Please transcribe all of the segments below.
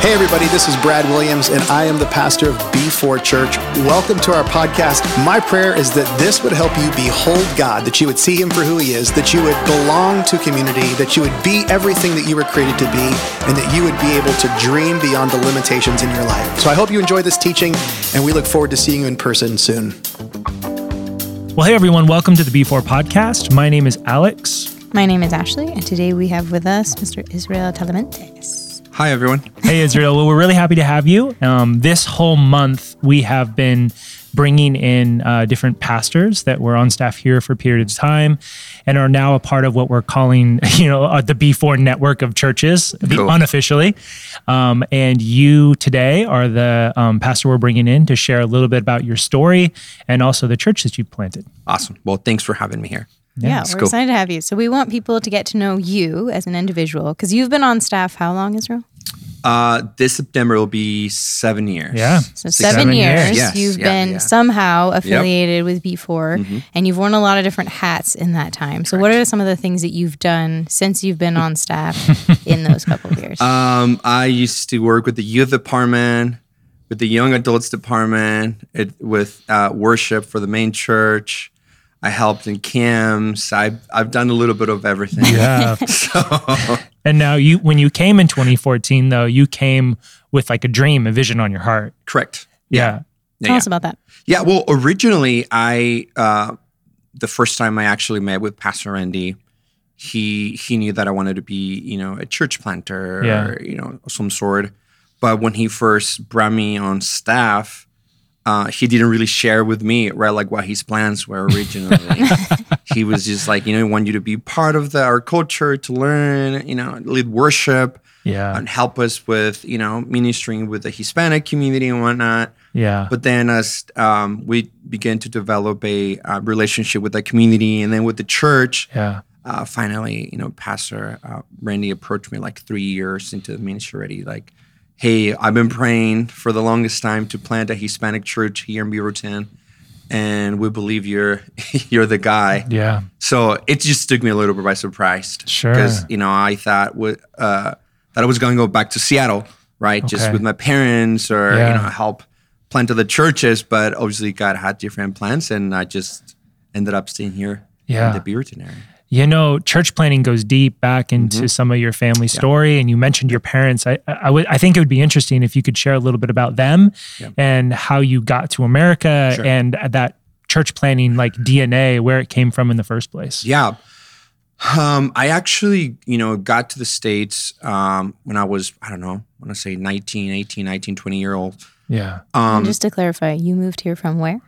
Hey, everybody, this is Brad Williams, and I am the pastor of B4 Church. Welcome to our podcast. My prayer is that this would help you behold God, that you would see Him for who He is, that you would belong to community, that you would be everything that you were created to be, and that you would be able to dream beyond the limitations in your life. So I hope you enjoy this teaching, and we look forward to seeing you in person soon. Well, hey, everyone, welcome to the B4 podcast. My name is Alex. My name is Ashleigh, and today we have with us Mr. Israel Talamantes. Hi, everyone. Hey, Israel. Well, we're really happy to have you. Um, this whole month, we have been bringing in uh, different pastors that were on staff here for a period of time and are now a part of what we're calling, you know, uh, the B4 network of churches, Cool. unofficially. Um, and you today are the um, pastor we're bringing in to share a little bit about your story and also the church that you've planted. Awesome. Well, thanks for having me here. Yeah, it's we're cool. excited to have you. So we want people to get to know you as an individual because you've been on staff how long, Israel? Uh, this September will be seven years. Yeah. So Six, seven, seven years. years. Yes, You've yeah, been yeah. Mm-hmm. somehow affiliated with B4, and you've worn a lot of different hats in that time. So what are some of the things that you've done since you've been on staff in those couple of years? Um, I used to work with the youth department, with the young adults department, it, with uh, worship for the main church. I helped in camps. I've, I've done a little bit of everything. Yeah. So, And now you, when you came in 2014, though, you came with like a dream, a vision on your heart. correct. Yeah. Tell yeah. us about that. Yeah, well, originally, I uh, the first time I actually met with Pastor Randy, he he knew that I wanted to be, you know, a church planter Yeah. or you know some sort. But when he first brought me on staff, uh, he didn't really share with me right like what his plans were originally. he was just like, you know, I want you to be part of the, our culture, to learn, you know, lead worship Yeah. and help us with, you know, ministering with the Hispanic community and whatnot. Yeah. But then as um, we began to develop a uh, relationship with the community and then with the church, yeah. uh, finally, you know, Pastor uh, Randy approached me like three years into the ministry already, like, hey, I've been praying for the longest time to plant a Hispanic church here in Beaverton, and we believe you're you're the guy. Yeah. So it just took me a little bit by surprise. Sure. Because, you know, I thought uh, that I was going to go back to Seattle, right? Okay. Just with my parents or, Yeah. you know, help plant other churches. But obviously, God had different plans, and I just ended up staying here Yeah. in the Beaverton area. You know, church planning goes deep back into Mm-hmm. some of your family story, and you mentioned your parents. I, I, I would, I think it would be interesting if you could share a little bit about them Yeah. and how you got to America Sure. and that church planning like DNA, where it came from in the first place. Yeah. Um, I actually, you know, got to the States um, when I was, I don't know, I want to say 19, 18, 19, 20 year old. Yeah. Um, just to clarify, you moved here from where?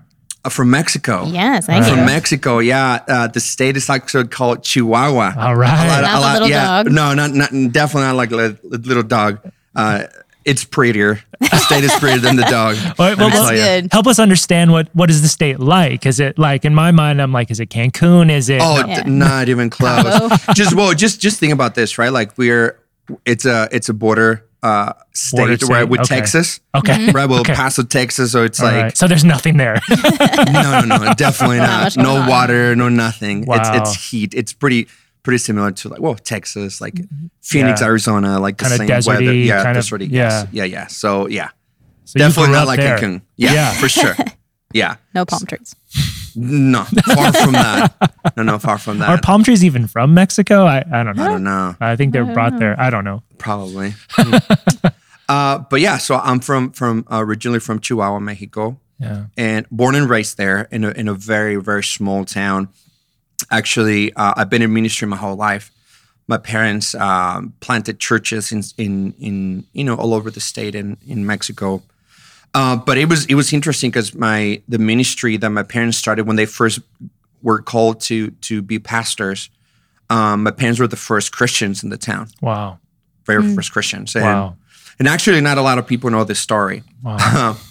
Uh, from Mexico. Yes, thank From you. Mexico, yeah. Uh, the state is actually called Chihuahua. All right. Not the little dog? No, not, not definitely not like a little dog. Uh, it's prettier. The state is prettier than the dog. Well, well, well, good. Help us understand what what is the state like? Is it like in my mind? I'm like, is it Cancun? Is it? Oh, Yeah. d- not even close. Just well, just just think about this, right? Like we're it's a it's a border uh state, Border right with okay. Texas. okay. Right, well, Okay. Paso, Texas. So it's All like right. So there's nothing there. no, no, no, definitely Not not. No on. water, no nothing. Wow. It's it's heat. It's pretty pretty similar to like well Texas, like Phoenix, Yeah. Arizona, like the Kinda same deserty, weather. Yeah, kind of- deserty. yeah. Yes. Yeah, yeah. So yeah, So definitely not like there. Cancun. Yeah, Yeah. for sure. Yeah, No palm trees. No, far from that. No, no, far from that. Are palm trees even from Mexico? I, I don't know. I don't know. I think they're brought there. I don't know. Probably. uh, but yeah, so I'm from from uh, originally from Chihuahua, Mexico, Yeah. and born and raised there in a in a very very small town. Actually, uh, I've been in ministry my whole life. My parents um, planted churches in in in you know all over the state and in Mexico. Uh, but it was it was interesting because my the ministry that my parents started when they first were called to to be pastors. Um, my parents were the first Christians in the town Wow. very first Christians. And, Wow. and actually, not a lot of people know this story. Wow.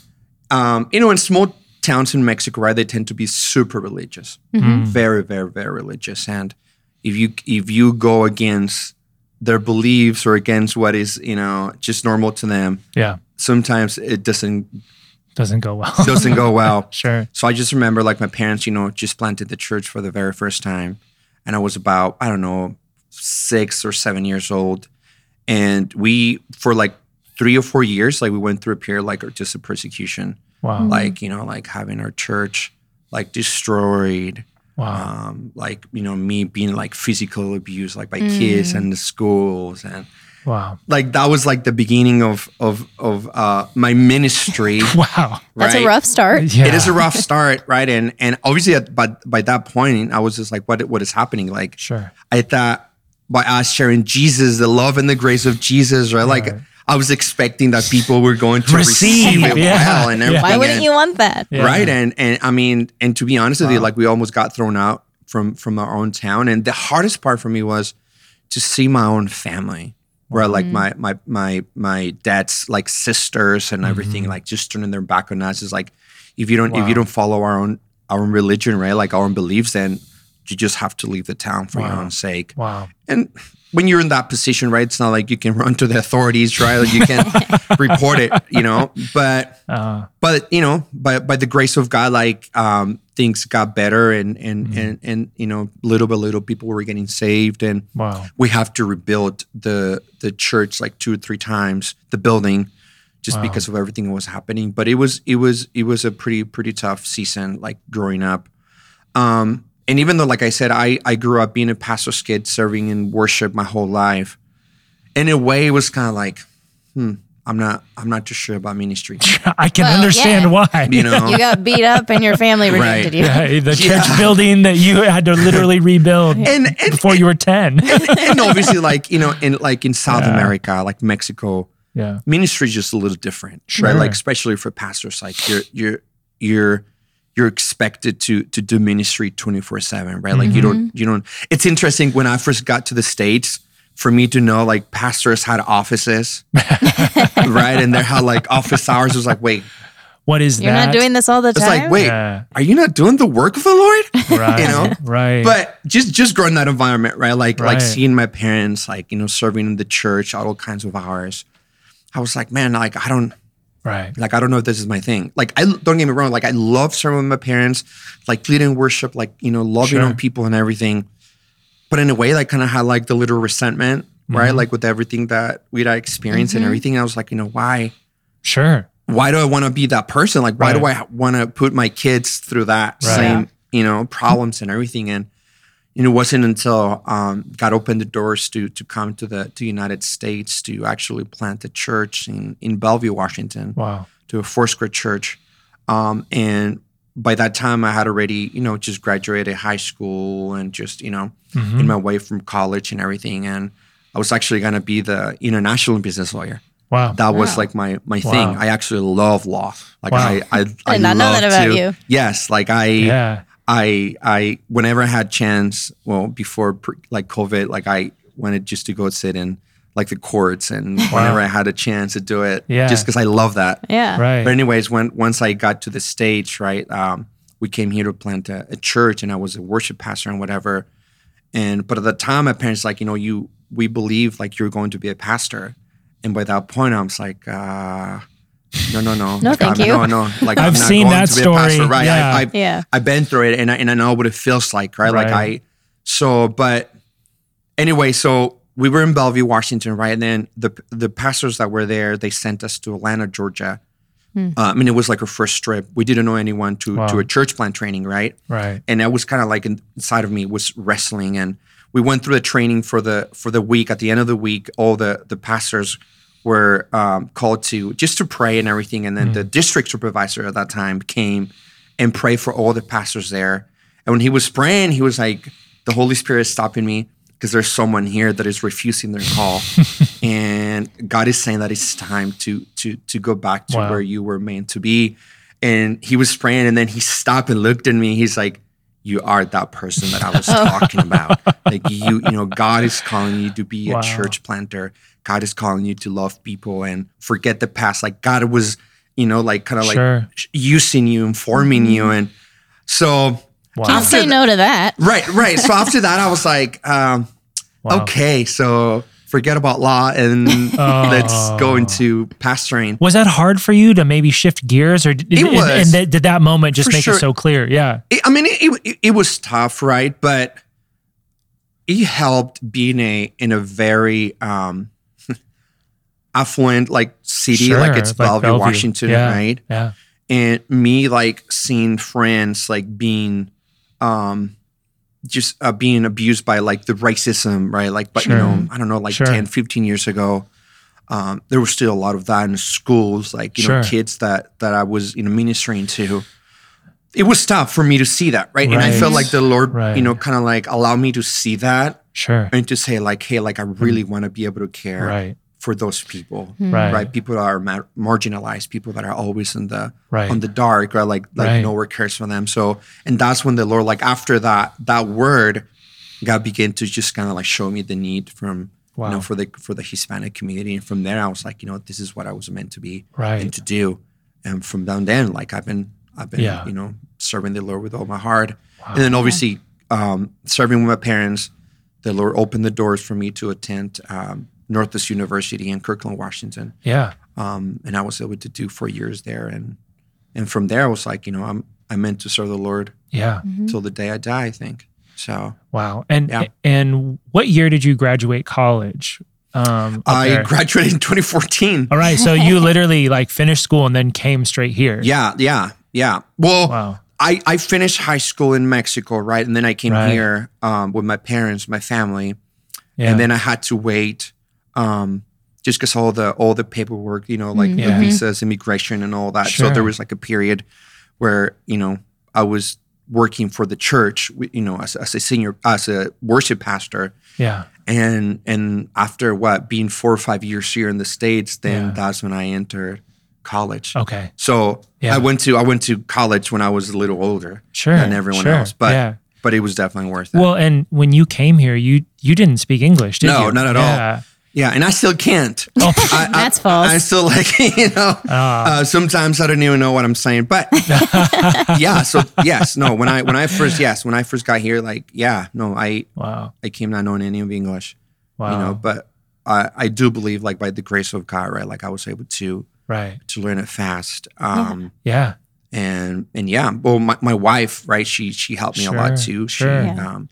Um, you know, in small towns in Mexico, right, they tend to be super religious, Mm. very, very, very religious. And if you if you go against their beliefs or against what is you know just normal to them, Yeah. Sometimes it doesn't Doesn't go well. doesn't go well. sure. So I just remember like my parents, you know, just planted the church for the very first time. And I was about, I don't know, six or seven years old. And we, for like three or four years, like we went through a period like just a persecution, Wow. like you know, like having our church like destroyed, Wow. um, like you know, me being like physical abused like by kids and the schools and wow. like that was like the beginning of of of uh, my ministry. Wow. That's a rough start. Yeah. It is a rough start, right? And and obviously, at, by by that point, I was just like, what what is happening? Like, Sure. I thought by us sharing Jesus, the love and the grace of Jesus, right? Like, Right. I was expecting that people were going to receive, Receive, it yeah. well and Yeah. everything. Why wouldn't and- you want that? Yeah. right? And and I mean, and to be honest with you, like we almost got thrown out from from our own town. And the hardest part for me was to see my own family, where like mm-hmm. my my my my dad's like sisters and everything, mm-hmm. like just turning their back on us. Is like if you don't if you don't follow our own our own religion, right? Like our own beliefs, then you just have to leave the town for your own sake. Wow. And when you're in that position, right, it's not like you can run to the authorities, right? Like you can report it, you know. But Uh, but you know, by by the grace of God, like um, things got better, and and Mm-hmm. and and you know, little by little, people were getting saved, and wow. we have to rebuild the the church like two or three times, the building, just Wow. because of everything that was happening. But it was it was it was a pretty pretty tough season, like growing up. Um, and even though, like I said, I I grew up being a pastor's kid, serving in worship my whole life. In a way, it was kind of like, hmm, I'm not I'm not too sure about ministry. I can Well, understand yeah. why. You know, You got beat up and your family rejected you. Yeah, the church Yeah. building that you had to literally rebuild and and, before you were 10. and obviously, like you know, in like in South America, like Mexico, yeah. ministry is just a little different, Sure. right? Like especially for pastors, like you're you're you're you're expected to to do ministry 24/7, right? Like you don't mm-hmm. you don't it's interesting when I first got to the states for me to know like pastors had offices, right? And they had like office hours. It was like, wait, What is that? You're that? not doing this all the it's time. It's like, wait, Yeah. are you not doing the work of the Lord? Right. you know? Right. but just just growing that environment, right? Like like seeing my parents, like you know, serving in the church, all kinds of hours. I was like, man, like I don't right. like I don't know if this is my thing. Like I don't get me wrong, like I love serving my parents, like leading worship, like you know, loving Sure. on people and everything. But in a way, like kind of had like the little resentment, Mm-hmm. right? Like with everything that we'd experienced and everything. I was like, you know, why? Sure. Why do I want to be that person? Like, why do I want to put my kids through that Right. same, you know, problems and everything? And you know, it wasn't until um, God opened the doors to to come to the to United States to actually plant a church in in Bellevue, Washington Wow. to a Foursquare church. Um, and by that time, I had already, you know, just graduated high school and just, you know, Mm-hmm. in my way from college and everything. And I was actually going to be the international business lawyer. Wow. That was Wow. like my my thing. I actually love law. Like Wow. I, I, I, did not know love that about to- you. Yes, like I, yeah. I, I, whenever I had chance, well, before pre, like COVID, like I wanted just to go sit in like the courts, and whenever I had a chance to do it, Yeah. just because I love that. yeah. Right. But anyways, when once I got to the stage, right, um, we came here to plant a, a church, and I was a worship pastor and whatever. And but at the time, my parents like, you know, you we believe like you're going to be a pastor, and by that point, I was like, uh, no, no, no, No, like, thank I'm- you. No, no, like I've I'm not seen going that to be a pastor. story, right? yeah. I, I've, Yeah. I've been through it, and I, and I know what it feels like, right? Like I, so, but anyway, so we were in Bellevue, Washington, right? And then the the pastors that were there, they sent us to Atlanta, Georgia. Uh, I mean, it was like our first trip. We didn't know anyone to Wow. to a church plant training, right? Right. And that was kind of like inside of me was wrestling. And we went through the training for the for the week. At the end of the week, all the the pastors were um, called to just to pray and everything. And then the district supervisor at that time came and prayed for all the pastors there. And when he was praying, he was like, "The Holy Spirit is stopping me." Because there's someone here that is refusing their call, and God is saying that it's time to to to go back to Wow. where you were meant to be. And he was praying, and then he stopped and looked at me. He's like, "You are that person that I was talking about. Like you, you know, God is calling you to be Wow. a church planter. God is calling you to love people and forget the past. Like God was, you know, like kind of Sure. like using you, informing you, and so." Wow. Can't say the- no to that. Right, right. So after that, I was like, um, Wow. okay, so forget about law and let's go into pastoring. Was that hard for you to maybe shift gears, or did, It was. and that- did that moment just make sure. it so clear? Yeah. It- I mean, it, it, it was tough, right? But it helped being a in a very um, affluent like city, Sure, like it's Bellevue, Bellevue. Washington, Yeah, right? Yeah. and me like seeing friends like being um just uh, being abused by like the racism right like but Sure. you know i don't know like Sure. 10 15 years ago um there was still a lot of that in schools like you know kids that that i was you know ministering to it was tough for me to see that right, and i felt like the lord Right. you know kind of like allow me to see that Sure. and to say like hey like i really want to be able to care Right. For those people Right. right people that are mar- marginalized people that are always in the Right. on the dark right like like Right. nowhere cares for them so and that's when the lord like after that that word god began to just kind of like show me the need from Wow. you know for the for the hispanic community and from there i was like you know this is what i was meant to be Right. and to do and from down then like i've been i've been Yeah. you know serving the lord with all my heart and then obviously um serving with my parents the lord opened the doors for me to attend um, northwest university in kirkland washington Yeah. um, and I was able to do four years there, and and from there I was like, you know, I'm I meant to serve the Lord Yeah. till the day I die. I think so. Wow. And Yeah. and what year did you graduate college? Um, I there? graduated in 2014. All right. So you literally like finished school and then came straight here. Yeah, yeah, yeah. Well, Wow. I I finished high school in Mexico, right, and then I came Right. here um, with my parents, my family, Yeah. and then I had to wait. Um, just because all the all the paperwork, you know, like the Yeah. visas, immigration, and all that. So there was like a period where you know I was working for the church, you know, as, as a senior, as a worship pastor, yeah. and and after what being four or five years here in the states, then Yeah. that's when I entered college. Okay. So Yeah. I went to I went to college when I was a little older Sure. than everyone sure. else, but yeah. but it was definitely worth it. Well, and when you came here, you you didn't speak English, did No, you? not at all. Yeah. Yeah, and I still can't. Oh. I, I- That's false. I still like you know. Ah. uh, sometimes I don't even know what I'm saying, but yeah. So yes, no. When I when I first yes when I first got here, like yeah, no, I Wow. I came not knowing any of English, Wow. you know. But I I do believe like by the grace of God, right? Like I was able to right. to learn it fast. Um, Yeah. and and yeah, well, my, my wife, right? She she helped me a lot too. sure. She, Yeah. um,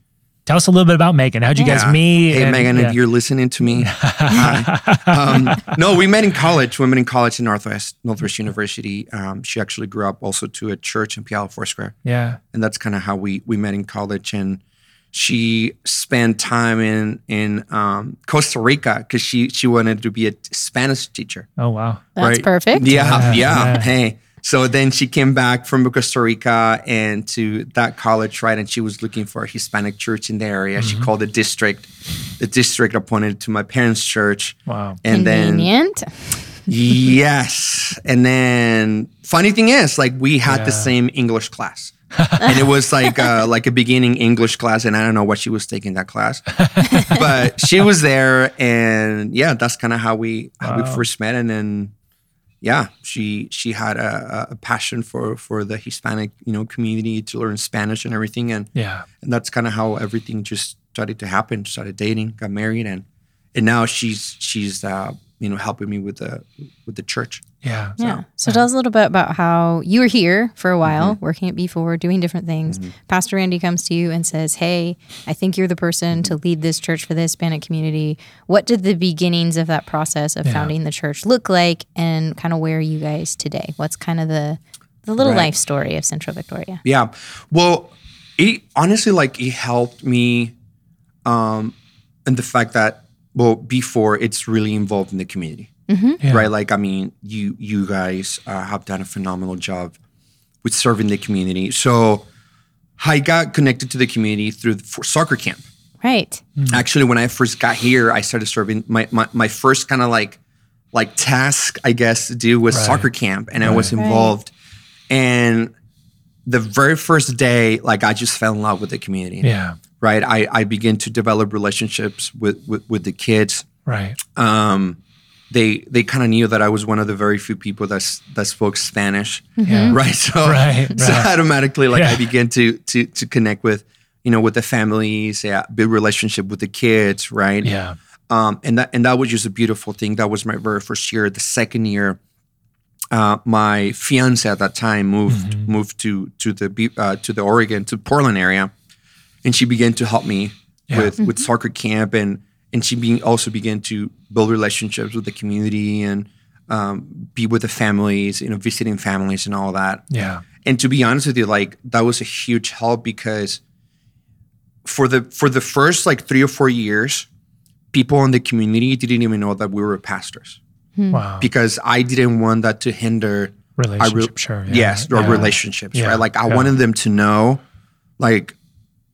Tell us a little bit about Megan. How'd you guys meet? Hey, and- Megan, yeah. if you're listening to me, um, no, we met in college. We met in college in Northwest Northwest University. Um, she actually grew up also to a church in Puyallup Foursquare, yeah. and that's kind of how we we met in college. And she spent time in in um, Costa Rica because she she wanted to be a Spanish teacher. Oh wow. That's perfect. Yeah, Yeah, yeah, yeah. Hey. So then she came back from Costa Rica and to that college, right? And she was looking for a Hispanic church in the area. Mm-hmm. She called the district. The district appointed to my parents' church. Wow. And then Convenient. yes. And then funny thing is, like we had the same English class. and it was like uh, like a beginning English class, and I don't know what she was taking that class, but she was there, and yeah, that's kind of how we how we first met, and then yeah, she she had a, a passion for for the Hispanic you know community to learn Spanish and everything, and Yeah. and that's kind of how everything just started to happen. Started dating, got married, and and now she's she's uh, you know helping me with the with the church. Yeah. Yeah. So tell us a little bit about how you were here for a while, Mm-hmm. working at B4, doing different things. Pastor Randy comes to you and says, Hey, I think you're the person to lead this church for the Hispanic community. What did the beginnings of that process of Yeah. founding the church look like and kind of where are you guys today? What's kind of the the little Right. life story of Centro Victoria? Yeah. Well, it honestly like it helped me um and the fact that well before it's really involved in the community. Yeah. Right? Like I mean, you you guys uh, have done a phenomenal job with serving the community. So I got connected to the community through the for soccer camp. Right. Actually, when I first got here, I started serving my my, my first kind of like like task, I guess, to do was Right. soccer camp, and I was Right. involved. And the very first day, like I just fell in love with the community. Yeah. Right. I I began to develop relationships with with, with the kids. Right. Um, they they kind of knew that I was one of the very few people that that spoke Spanish. Yeah. Right. So Right, so automatically, like Yeah. I began to to to connect with you know with the families, yeah, build relationship with the kids, right? Yeah. Um, and that and that was just a beautiful thing. That was my very first year. The second year, uh, my fiance at that time moved Mm-hmm. moved to to the uh, to the Oregon to Portland area, and she began to help me Yeah. with with soccer camp and and she being also began to build relationships with the community and um, be with the families, you know, visiting families and all that. Yeah. And to be honest with you, like that was a huge help because for the for the first like three or four years, people in the community didn't even know that we were pastors Wow. because I didn't want that to hinder Relationship, sure. yeah, yes, our yeah. relationships, Yeah, right? Like I yeah. wanted them to know, like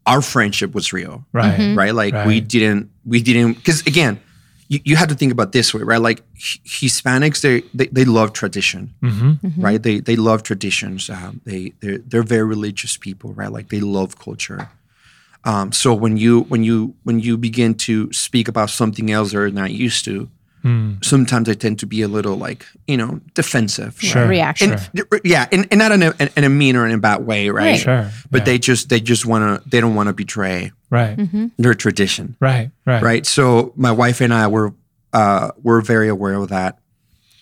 our friendship was real, Right. right? Like we didn't, we didn't, because again, you, you have to think about this way, right? Like H- Hispanics, they they, they love tradition, Mm-hmm. right? They they love traditions. Um, they they're they're very religious people, right? Like they love culture. Um, so when you when you when you begin to speak about something else they're not used to, Mm. sometimes they tend to be a little like you know defensive, Sure. Reaction. Sure. yeah, and, and not in a, in a mean or in a bad way, right? Right. Sure. But yeah. they just they just want to they don't want to betray right. their tradition, Right. Right. right? So my wife and I were uh, were very aware of that,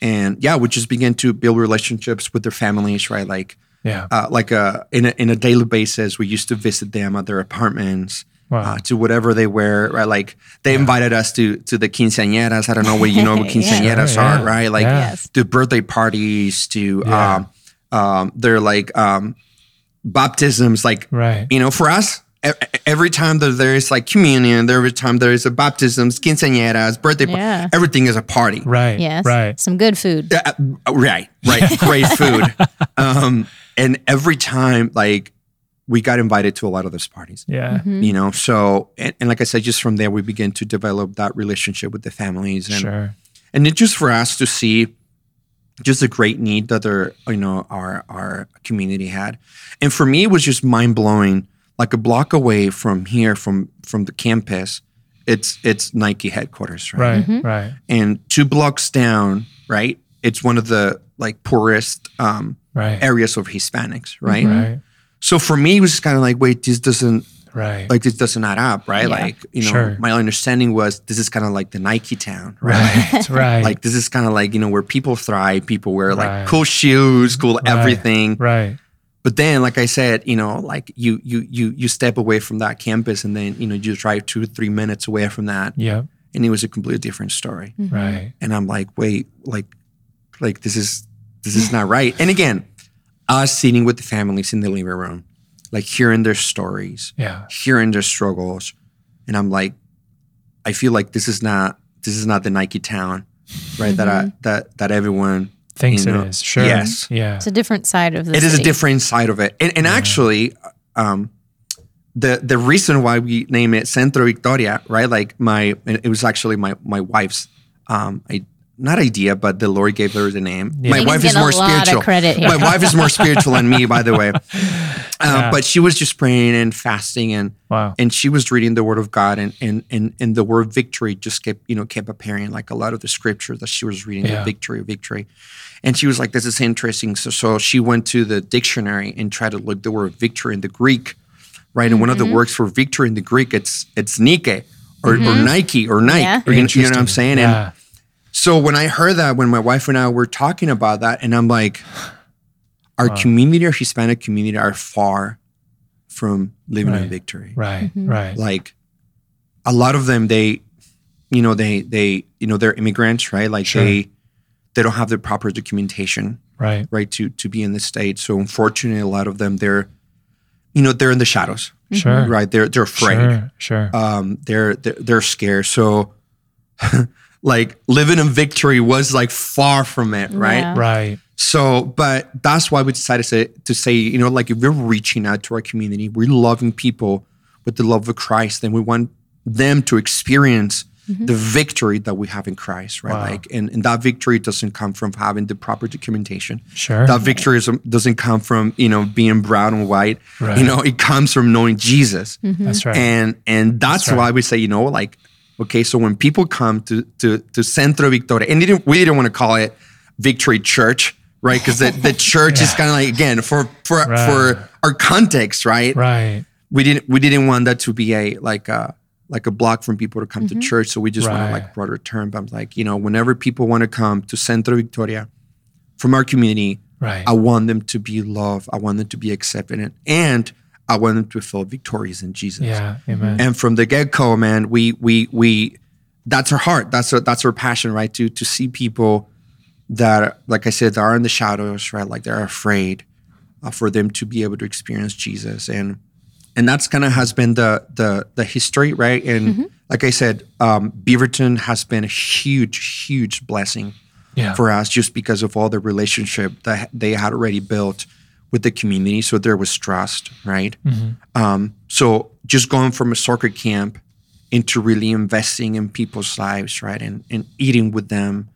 and yeah, we just began to build relationships with their families, right? Like Yeah. uh, like a in a in a daily basis, we used to visit them at their apartments. Wow. Uh, to whatever they wear, right? Like they invited us to to the quinceañeras. I don't know what you know what quinceañeras Sure, are, yeah. right? Like Yeah. Yes. to birthday parties, to Yeah. um, um, they're like um, baptisms. Like Right. you know, for us, every time that there is like communion, every time there is a baptisms, quinceañeras, birthday, par- Yeah. everything is a party. Right. Yes. Right. Some good food. Uh, uh, right, right, great food. Um, and every time, like, we got invited to a lot of those parties. Yeah. Mm-hmm. You know, so and, and like I said, just from there we begin to develop that relationship with the families, and Sure. and it's just for us to see just the great need that their you know our our community had, and for me it was just mind blowing. Like a block away from here, from from the campus, it's it's Nike headquarters, right? Right. Right. and two blocks down, right? It's one of the like poorest um, Right. areas of Hispanics, right? Right. So for me, it was kind of like, wait, this doesn't Right. like this doesn't add up, right? Yeah. Like you know, Sure. my understanding was this is kind of like the Nike town, right? right. Right. Like this is kind of like you know where people thrive, people wear like Right. cool shoes, cool Right. everything. Right. But then, like I said, you know, like you you you you step away from that campus, and then you know you drive two or three minutes away from that, yeah and it was a completely different story. Mm-hmm. Right. and I'm like, wait, like, like this is this is not right. And again, us sitting with the families in the living room, like hearing their stories, Yeah. hearing their struggles, and I'm like, I feel like this is not this is not the Nike town, right? That I that that everyone Thinks you know, is. Sure. yes. Yeah. It's a different side of the it is a different side of it. And, and actually, um, the the reason why we name it Centro Victoria, right? Like my, it was actually my my wife's, um, I, not idea, but the Lord gave her the name. Yeah. My wife is more spiritual. My wife is more spiritual than me, by the way. Um, Yeah. But she was just praying and fasting and Wow. and she was reading the word of God and and and and the word victory just kept you know kept appearing like a lot of the scripture that she was reading Yeah. the victory victory and she was like this is interesting so so she went to the dictionary and tried to look the word victory in the Greek right and one of the Mm-hmm. words for victory in the Greek it's it's Nike or, or Nike or Nike Yeah. or, you, know what I'm saying and. So when I heard that, when my wife and I were talking about that, and I'm like, our community, our Hispanic community, are far from living in Right. victory. Right. Right. Like, a lot of them, they, you know, they, they, you know, they're immigrants, right? Like Sure. they, they don't have the proper documentation, Right. right, to to be in the state. So unfortunately, a lot of them, they're, you know, they're in the shadows, Sure. right? They're they're afraid Sure. Sure. um, they're, they're they're scared. So, like living in victory was like far from it, right? Yeah. right. So, but that's why we decided to say, to say, you know, like if we're reaching out to our community, we're loving people with the love of Christ, then we want them to experience mm-hmm. the victory that we have in Christ, right? Wow. Like, and, and that victory doesn't come from having the proper documentation. Sure. That victory is, doesn't come from, you know, being brown and white. Right. You know, it comes from knowing Jesus mm-hmm. That's right. and and that's, right. why we say you know like okay so when people come to to to Centro Victoria and they didn't, we didn't want to call it Victory Church right because the, the church is kind of like again for for Right. for our context right? right. we didn't we didn't want that to be a like a like a block from people to come to mm-hmm. church so we just want to like broader term but I'm like you know whenever people want to come to Centro Victoria from our community Right. I want them to be loved I want them to be accepted and I want them to feel victorious in Jesus yeah. Amen. and from the get go, man, we we we that's our heart. That's our, that's our passion, right? To to see people that, like I said, that are in the shadows, right? Like they're afraid, uh, for them to be able to experience Jesus, and and that's kind of has been the the the history, right? And like I said, um, Beaverton has been a huge, huge blessing Yeah. for us just because of all the relationship that they had already built with the community. So there was trust, right? Um, so just going from a soccer camp into really investing in people's lives, right? And, and eating with them,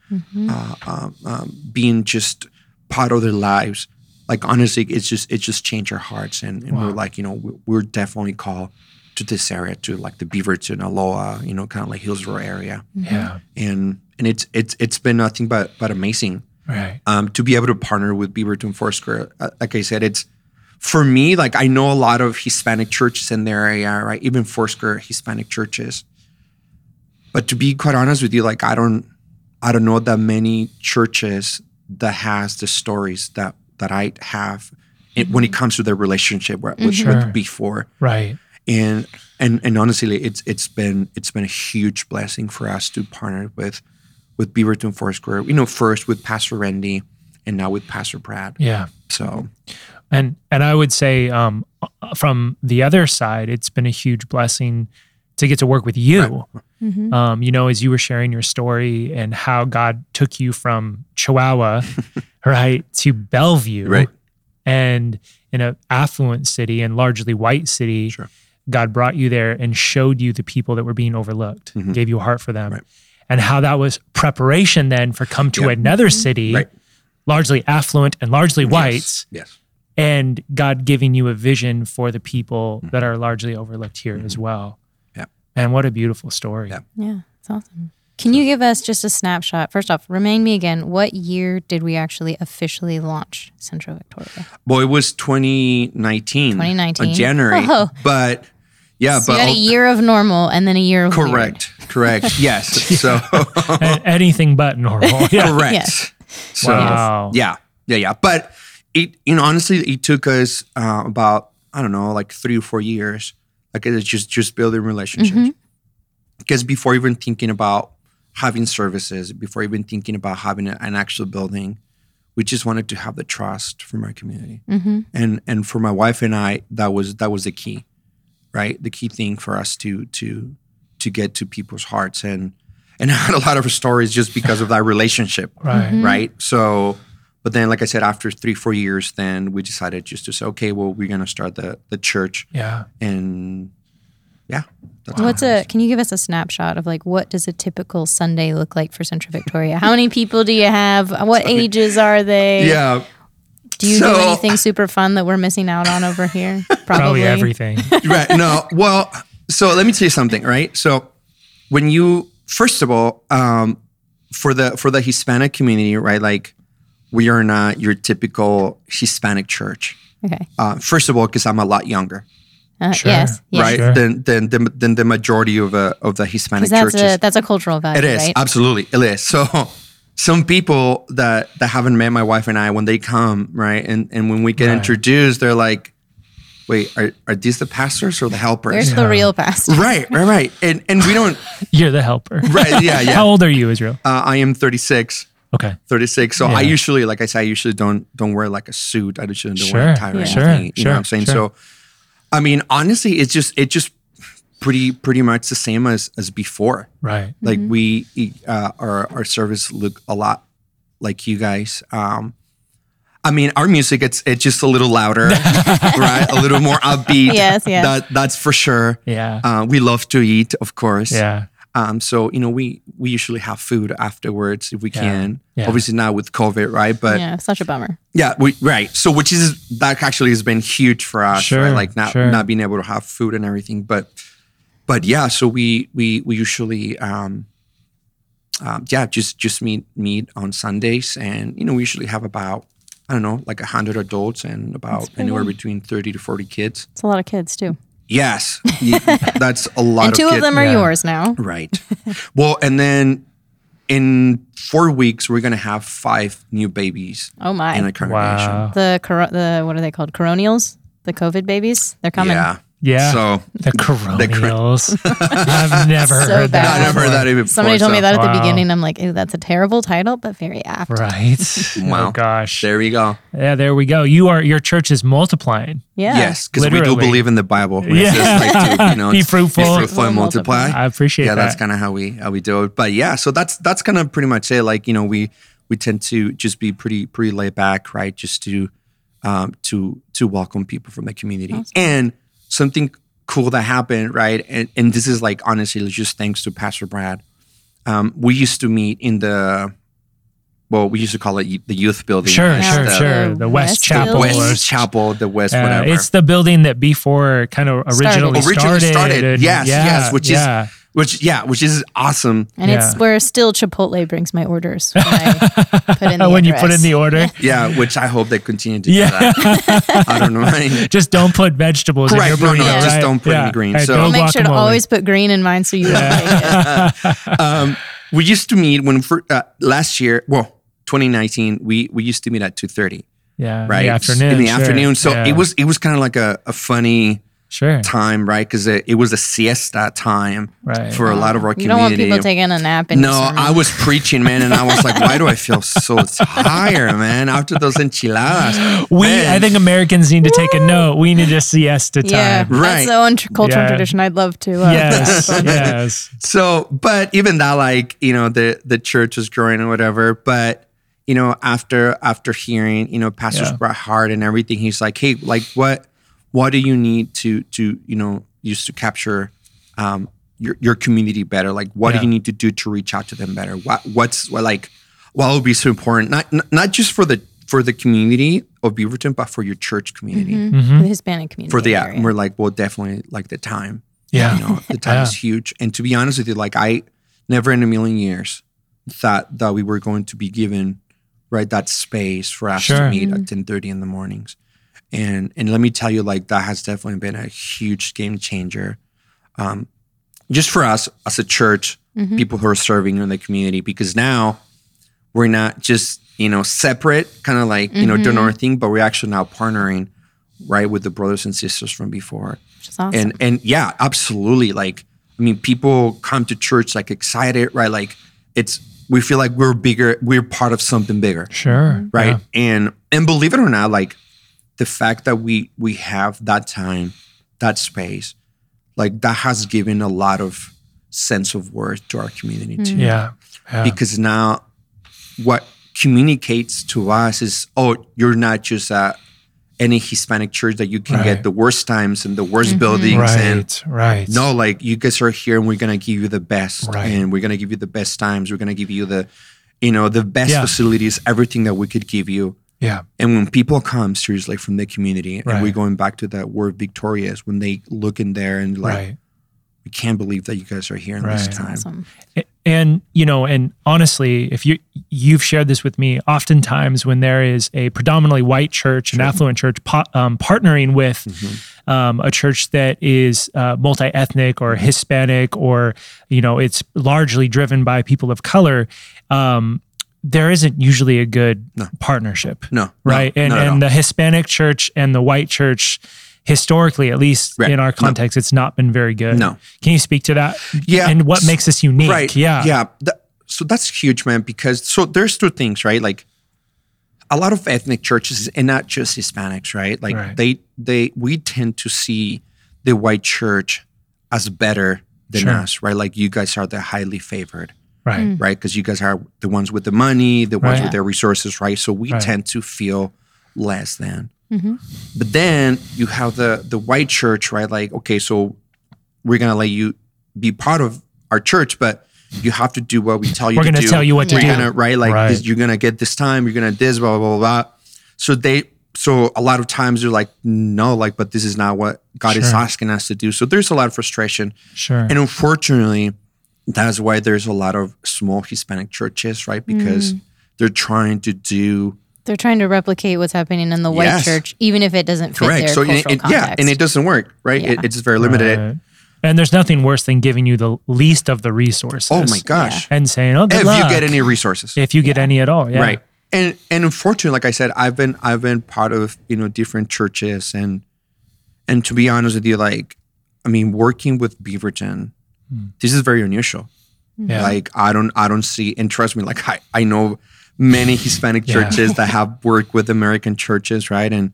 uh, um, um, being just part of their lives. Like honestly, it's just it just changed our hearts, and, and we're like, you know, we- we're definitely called to this area, to like the Beaverton, Aloha, you know, kind of like Hillsboro area, yeah. and and it's it's it's been nothing but but amazing Right. um, to be able to partner with Beaverton Foursquare. Uh, like I said, it's for me. Like I know a lot of Hispanic churches in their area, right? Even Foursquare Hispanic churches. But to be quite honest with you, like I don't, I don't know that many churches that has the stories that that I have it, when it comes to their relationship with, with, Sure. with B4 Right. and and and honestly, it's it's been it's been a huge blessing for us to partner with with Beaverton Foursquare. You know, first with Pastor Randy, and now with Pastor Brad. Yeah. So And and I would say um, from the other side, it's been a huge blessing to get to work with you. Um, you know, as you were sharing your story and how God took you from Chihuahua, right, to Bellevue, Right. and in an affluent city and largely white city, Sure. God brought you there and showed you the people that were being overlooked, gave you a heart for them, Right. And how that was preparation then for come to Yeah. another mm-hmm. city, Right. largely affluent and largely white yes, and God giving you a vision for the people mm. that are largely overlooked here as mm-hmm. well. Yeah. And what a beautiful story. Yeah. Yeah, it's awesome. Can you give us just a snapshot? First off, remind me again, what year did we actually officially launch Centro Victoria? boy, it was 2019, 2019. uh, January. Oh. But yeah, So you but had a year of normal and then a year of weird. correct, correct. Yes. So anything but normal. Yeah. correct. Yes. So Wow. yeah, yeah, yeah. But it, you know, honestly, it took us uh, about I don't know, like three or four years. Like it's just just building relationships. Mm-hmm. Because before even thinking about having services, before even thinking about having an actual building, we just wanted to have the trust from our community. Mm-hmm. And and for my wife and I, that was that was the key, right? The key thing for us to to to get to people's hearts and and I had a lot of stories just because of that relationship Right. Mm-hmm. right? So, but then, like I said, after three, four years, then we decided just to say, okay, well, we're gonna start the the church, Yeah. and yeah, that's What's a? Can you give us a snapshot of like what does a typical Sunday look like for Centro Victoria? How many people do you have? Uh, what ages are they? yeah, Do you do anything super fun that we're missing out on over here? Probably everything. right. No, well, so let me tell you something, right? So, when you first of all, um, for the for the Hispanic community, right? Like, we are not your typical Hispanic church. Okay. Uh, first of all, because I'm a lot younger, Uh, Sure. Yes. Yes. right? Sure. Than than than, than the majority of uh, of the Hispanic Because that's churches. a that's a cultural value, It is right? absolutely it is. So some people that that haven't met my wife and I when they come right and and when we get Right. introduced they're like, wait, are, are these the pastors or the helpers? Where's the real pastor? right, right, right. And and we don't You're the helper. right. Yeah, yeah. How old are you, Israel? Uh, I am 36. Okay. 36. So I usually, like I say, I usually don't don't wear like a suit. I usually don't Sure, wear a tie or yeah. sure, anything. You sure, know what I'm saying? sure. So, I mean, honestly, it's just it just pretty pretty much the same as as before. Right. Like we, uh, our our service look a lot like you guys. Um, I mean, our music it's it's just a little louder, right? A little more upbeat. Yes, yes. That that's for sure. Yeah. Uh, we love to eat, of course. yeah. Um, so you know, we we usually have food afterwards if we Yeah. can. Yeah. Obviously not with COVID, right? But yeah, yeah, such a bummer. Yeah, we right. So which is that actually has been huge for us, Sure, right? Like not sure. not being able to have food and everything. But but yeah, so we we we usually um, um yeah just just meet meet on Sundays, and you know we usually have about I don't know like hundred adults and about anywhere good. between thirty to forty kids. It's a lot of kids too. Yes, that's a lot. and two of, of them are Yeah. yours now. Right. well, and then in four weeks, we're going to have five new babies Oh my. in a congregation. Wow. the cor- the what are they called? Coronials? The COVID babies? They're coming. Yeah. Yeah. So the Coronials. I've never So heard that. I've never heard that even before. Somebody told me that at the beginning. I'm like, ew, that's a terrible title, but very apt. Right. Wow. Oh gosh. There we go. Yeah, there we go. You are your church is multiplying. Yeah. Yes, because we do believe in the Bible. Yeah. like, to, you know, Be fruitful. be fruitful and multiply. I appreciate yeah, that. Yeah, that's kind of how we how we do it. But yeah, so that's that's kind of pretty much it. Like you know, we we tend to just be pretty pretty laid back, right? Just to um, to to welcome people from the community and something cool that happened, right? And and this is like honestly just thanks to Pastor Brad. Um, we used to meet in the well, we used to call it the youth building. Sure, It's sure, the sure. The West, West Chapel. Building. or- West Chapel, the West, Uh, whatever. it's the building that B4 kind of originally Started. originally started. started. and- yes, yeah, yes, which yeah. is which yeah, which is awesome. And it's where still Chipotle brings my orders when I put in the Oh when you put in the order. Yeah, which I hope they continue to Yeah. do that. I don't know. Just don't put vegetables Correct. in your No, burrito. no, just right? don't put any green. Right, So- no I'll make sure to always put green in mine so you don't take it. um, we used to meet when for, uh, last year. Well, 2019. We we used to meet at 2:30. yeah, Right in the afternoon. In the sure. afternoon. So Yeah. it was it was kind of like a, a funny sure. time, right? Because it, it was a siesta time Right. for a lot of our You don't want community. people taking a nap in no. I was preaching, man, and I was like, "Why do I feel so tired, man?" After those enchiladas, We, Man. I think Americans need to take a note. We need a siesta time. Yeah, Right. that's the own cultural Yeah. tradition I'd love to. Uh, Yes, yes. So, but even that, like you know, the the church was growing or whatever. But you know, after after hearing you know Pastor Yeah. Bret Hart and everything, he's like, hey, like what what do you need to to you know use to capture um, your your community better? Like, what Yeah. do you need to do to reach out to them better? What what's what like what would be so important? Not not- not just for the for the community of Beaverton, but for your church community. Mm-hmm. the Hispanic community. For the yeah, area. we're like, well, definitely like the time. Yeah. You know, the time Yeah. is huge. And to be honest with you, like I never in a million years thought that we were going to be given right that space for us Sure. to meet at ten thirty in the mornings. And and let me tell you, like that has definitely been a huge game changer. Um, just for us as a church, people who are serving in the community, because now we're not just, you know, separate, kind of like, you know, doing our thing, but we're actually now partnering right with the brothers and sisters from B4 which is awesome. and and yeah absolutely like i mean people come to church like excited right like it's we feel like we're bigger we're part of something bigger Sure. right Yeah. and and believe it or not like the fact that we we have that time that space like that has given a lot of sense of worth to our community hmm. too Yeah. yeah. because now what communicates to us is oh you're not just at any hispanic church that you can Right. get the worst times and the worst mm-hmm. buildings and right. Right. no like you guys are here and we're gonna give you the best Right. and we're gonna give you the best times we're gonna give you the you know the best Yeah. facilities everything that we could give you Yeah. and when people come seriously from the community and we're going back to that word victorious when they look in there and like right. we can't believe that you guys are here in this time awesome. and you know and honestly if you you've shared this with me oftentimes when there is a predominantly white church an affluent church po- um, partnering with Mm-hmm. um, a church that is uh, multi-ethnic or hispanic or you know it's largely driven by people of color um, there isn't usually a good partnership no no, right and at all. and the hispanic church and the white church historically at least Right. in our No. context it's not been very good No. can you speak to that Yeah. and what makes us unique Right. yeah Yeah. So that's huge, man, because so there's two things, right? Like a lot of ethnic churches and not just Hispanics, right? Like Right. they they we tend to see the white church as better than Sure. us, right? Like you guys are the highly favored, right mm. right? Because you guys are the ones with the money, the ones Right. with their resources, right? So we Right. tend to feel less than. Mm-hmm. But then you have the the white church, right? Like, okay, so we're gonna let you be part of our church, but you have to do what we tell you We're to gonna do. tell you what to we're do. Gonna, right? Like Right. This, you're gonna get this time, you're gonna this, blah, blah, blah, blah. So they so a lot of times they're like, no, like, but this is not what God is asking us to do. So there's a lot of frustration. Sure. And unfortunately, that's why there's a lot of small Hispanic churches, right? Because Mm. they're trying to do They're trying to replicate what's happening in the white Yes. church, even if it doesn't fit correct. their So cultural it, context. yeah, and it doesn't work, right? It, Yeah. it's very limited. Right. And there's nothing worse than giving you the least of the resources. Oh my gosh. And saying, "Oh, good If luck," you get any resources. if you get any at all, yeah. right and and unfortunately like i said i've been i've been part of you know different churches and and to be honest with you, like, I mean, working with Beaverton, Hmm. this is very unusual. Hmm. Yeah. Like, I don't, I don't see, and trust me, like, I, I know many Hispanic Yeah. churches that have worked with American churches, right? And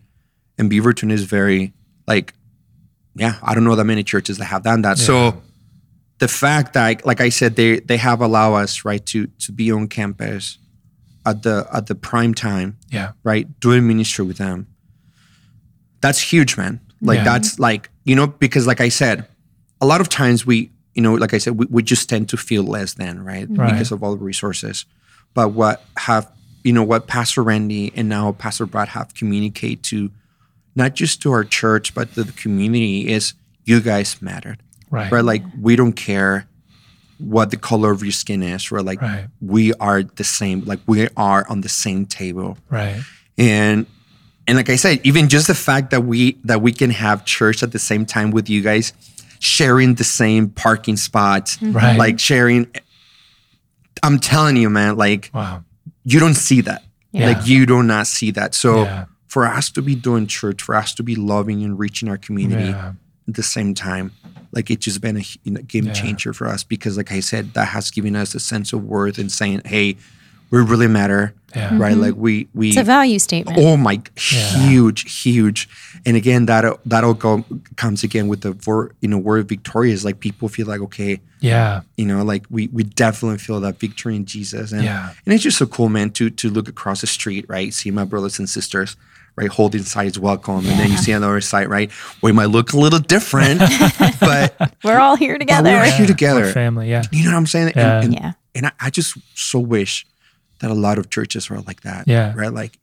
and Beaverton is very like, yeah, I don't know that many churches that have done that. So the fact that, like I said, they they have allowed us right to to be on campus at the at the prime time, yeah. right, doing ministry with them. That's huge, man. Like Yeah. that's like you know because like I said, a lot of times we you know like I said we, we just tend to feel less than right, Right. because of all the resources. But what have you know what Pastor Randy and now Pastor Brad have communicate to not just to our church but to the community is you guys mattered Right. right? Like we don't care what the color of your skin is, right? Like Right. we are the same, like we are on the same table. Right. And and like I said, even just the fact that we that we can have church at the same time with you guys, sharing the same parking spots, mm-hmm. Right. like sharing I'm telling you, man, like Wow. you don't see that. Yeah. Like you do not see that. So Yeah. for us to be doing church, for us to be loving and reaching our community, Yeah. at the same time like it's just been a you know, game Yeah. changer for us because like i said that has given us a sense of worth and saying hey we really matter Yeah. right mm-hmm. like we we It's a value statement. oh my Yeah. huge huge and again that that'll go comes again with the vor, you know word victorious like people feel like okay Yeah. you know like we we definitely feel that victory in jesus and Yeah. and it's just so cool man to to look across the street right see my brothers and sisters right holding signs welcome and then you see on the other side right we might look a little different but We're all here together. we're all here We're together family. Yeah. you know what i'm saying Yeah. and, and, Yeah. and I, I just so wish that a lot of churches are like that Yeah. right like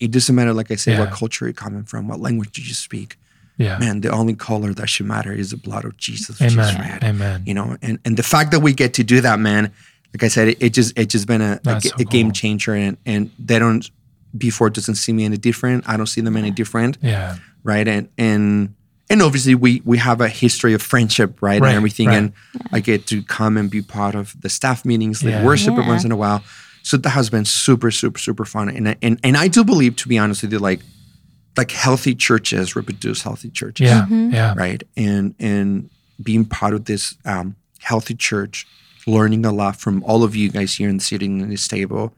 it doesn't matter like i said what culture you're coming from what language do you speak Yeah. man the only color that should matter is the blood of jesus which is Amen. red Amen. you know and and the fact that we get to do that man like i said it, it just it just been a, a, so a game changer and and they don't B4 doesn't see me any different i don't see them any different Yeah. right and and and obviously we we have a history of friendship right, Right, and everything right. and i get to come and be part of the staff meetings lead Yeah. worship Yeah. once in a while so that has been super super super fun and I- and and i do believe to be honest with you like like healthy churches reproduce healthy churches Yeah. Yeah. right and and being part of this um, healthy church learning a lot from all of you guys here and sitting in this table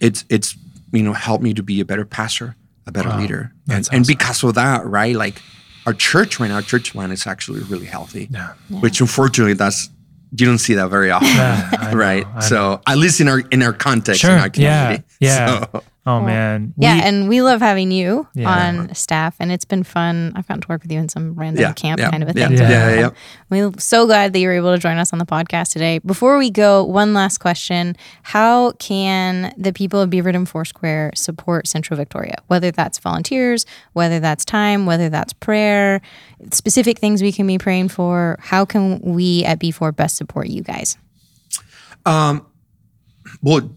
it's it's you know helped me to be a better pastor a better Wow. leader and, That's and because of that right like our church right now our church line is actually really healthy Yeah. which unfortunately that's you don't see that very often Yeah, I know, right so at least in our in our context Sure. in our community Yeah. Yeah. So- Oh man. Yeah, We- and we love having you Yeah. on staff, and it's been fun. I've gotten to work with you in some random Yeah, camp yeah, kind of a thing. yeah, yeah, yeah. We're so glad that you were able to join us on the podcast today. Before we go, one last question: How can the people of Beaverton Foursquare support Centro Victoria? Whether that's volunteers, whether that's time, whether that's prayer, specific things we can be praying for. How can we at B4 best support you guys? Um Well,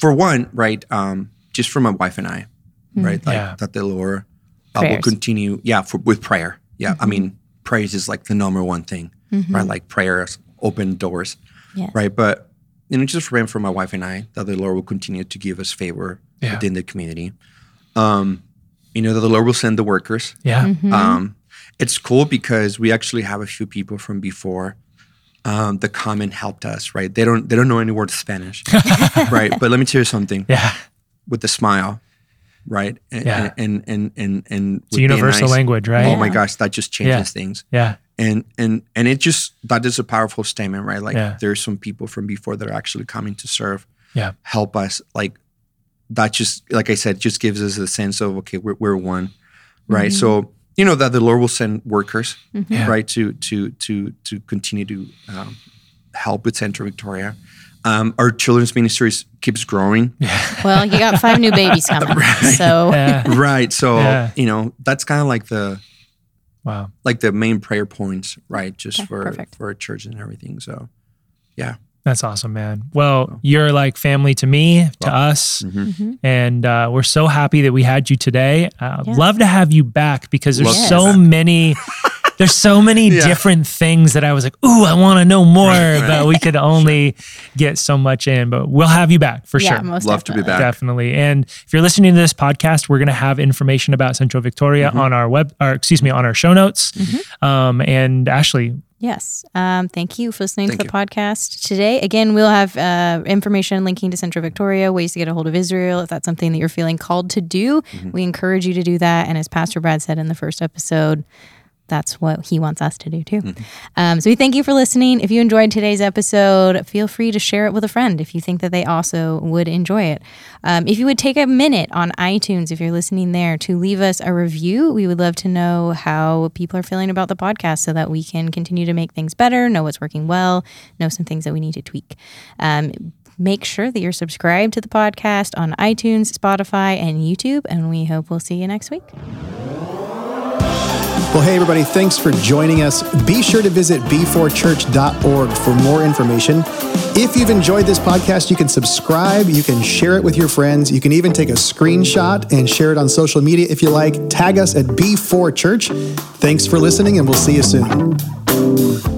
for one, right, um, just for my wife and I, right, like Yeah. that the Lord uh, will continue, yeah, for, with prayer. Yeah, I mean, praise is like the number one thing, right? Like prayers open doors, Yes. right? But you know, just praying for my wife and I that the Lord will continue to give us favor Yeah. within the community. Um, you know, that the Lord will send the workers. yeah. Um, it's cool because we actually have a few people from B4 um, that come and helped us. Right? They don't they don't know any word of Spanish, right? But let me tell you something. Yeah. With the smile, right? And Yeah. and and and and It's a universal language, right? Oh my gosh, that just changes Yeah. things. Yeah. And and and it just that is a powerful statement, right? Like Yeah. there's some people from B4 that are actually coming to serve, Yeah. help us. Like that just like I said, just gives us a sense of okay, we're we're one, right? So you know that the Lord will send workers, Yeah. right, to to to to continue to um, help with Centro Victoria. Um, our children's ministry keeps growing, Well, you got five new babies coming, so Yeah. right? So Yeah. you know that's kind of like the Wow. like the main prayer points, right? Just Okay, for perfect. for a church and everything. So yeah, That's awesome, man. Well, you're like family to me, to us. And uh, we're so happy that we had you today. Uh, Yeah. Love to have you back because there's Love so that. many there's so many different things that I was like, ooh, I want to know more, but we could only get so much in. But we'll have you back for yeah, sure. most Love to be definitely. back. Definitely. And if you're listening to this podcast, we're going to have information about Centro Victoria Mm-hmm. on our web, or excuse me, on our show notes. Mm-hmm. Um, and Ashleigh, Yes. Um, thank you for listening Thank to the you. podcast today. Again, we'll have uh, information linking to Centro Victoria, ways to get a hold of Israel if that's something that you're feeling called to do. Mm-hmm. We encourage you to do that. And as Pastor Brad said in the first episode, that's what he wants us to do too. Mm-hmm. Um, so we thank you for listening. If you enjoyed today's episode, feel free to share it with a friend if you think that they also would enjoy it. Um, if you would take a minute on iTunes, if you're listening there, to leave us a review, we would love to know how people are feeling about the podcast so that we can continue to make things better, know what's working well, know some things that we need to tweak. Um, Make sure that you're subscribed to the podcast on iTunes, Spotify, and YouTube, and we hope we'll see you next week. Well, hey, everybody, thanks for joining us. Be sure to visit b4church.org for more information. If you've enjoyed this podcast, you can subscribe, you can share it with your friends, you can even take a screenshot and share it on social media if you like. Tag us at B4Church. Thanks for listening, and we'll see you soon.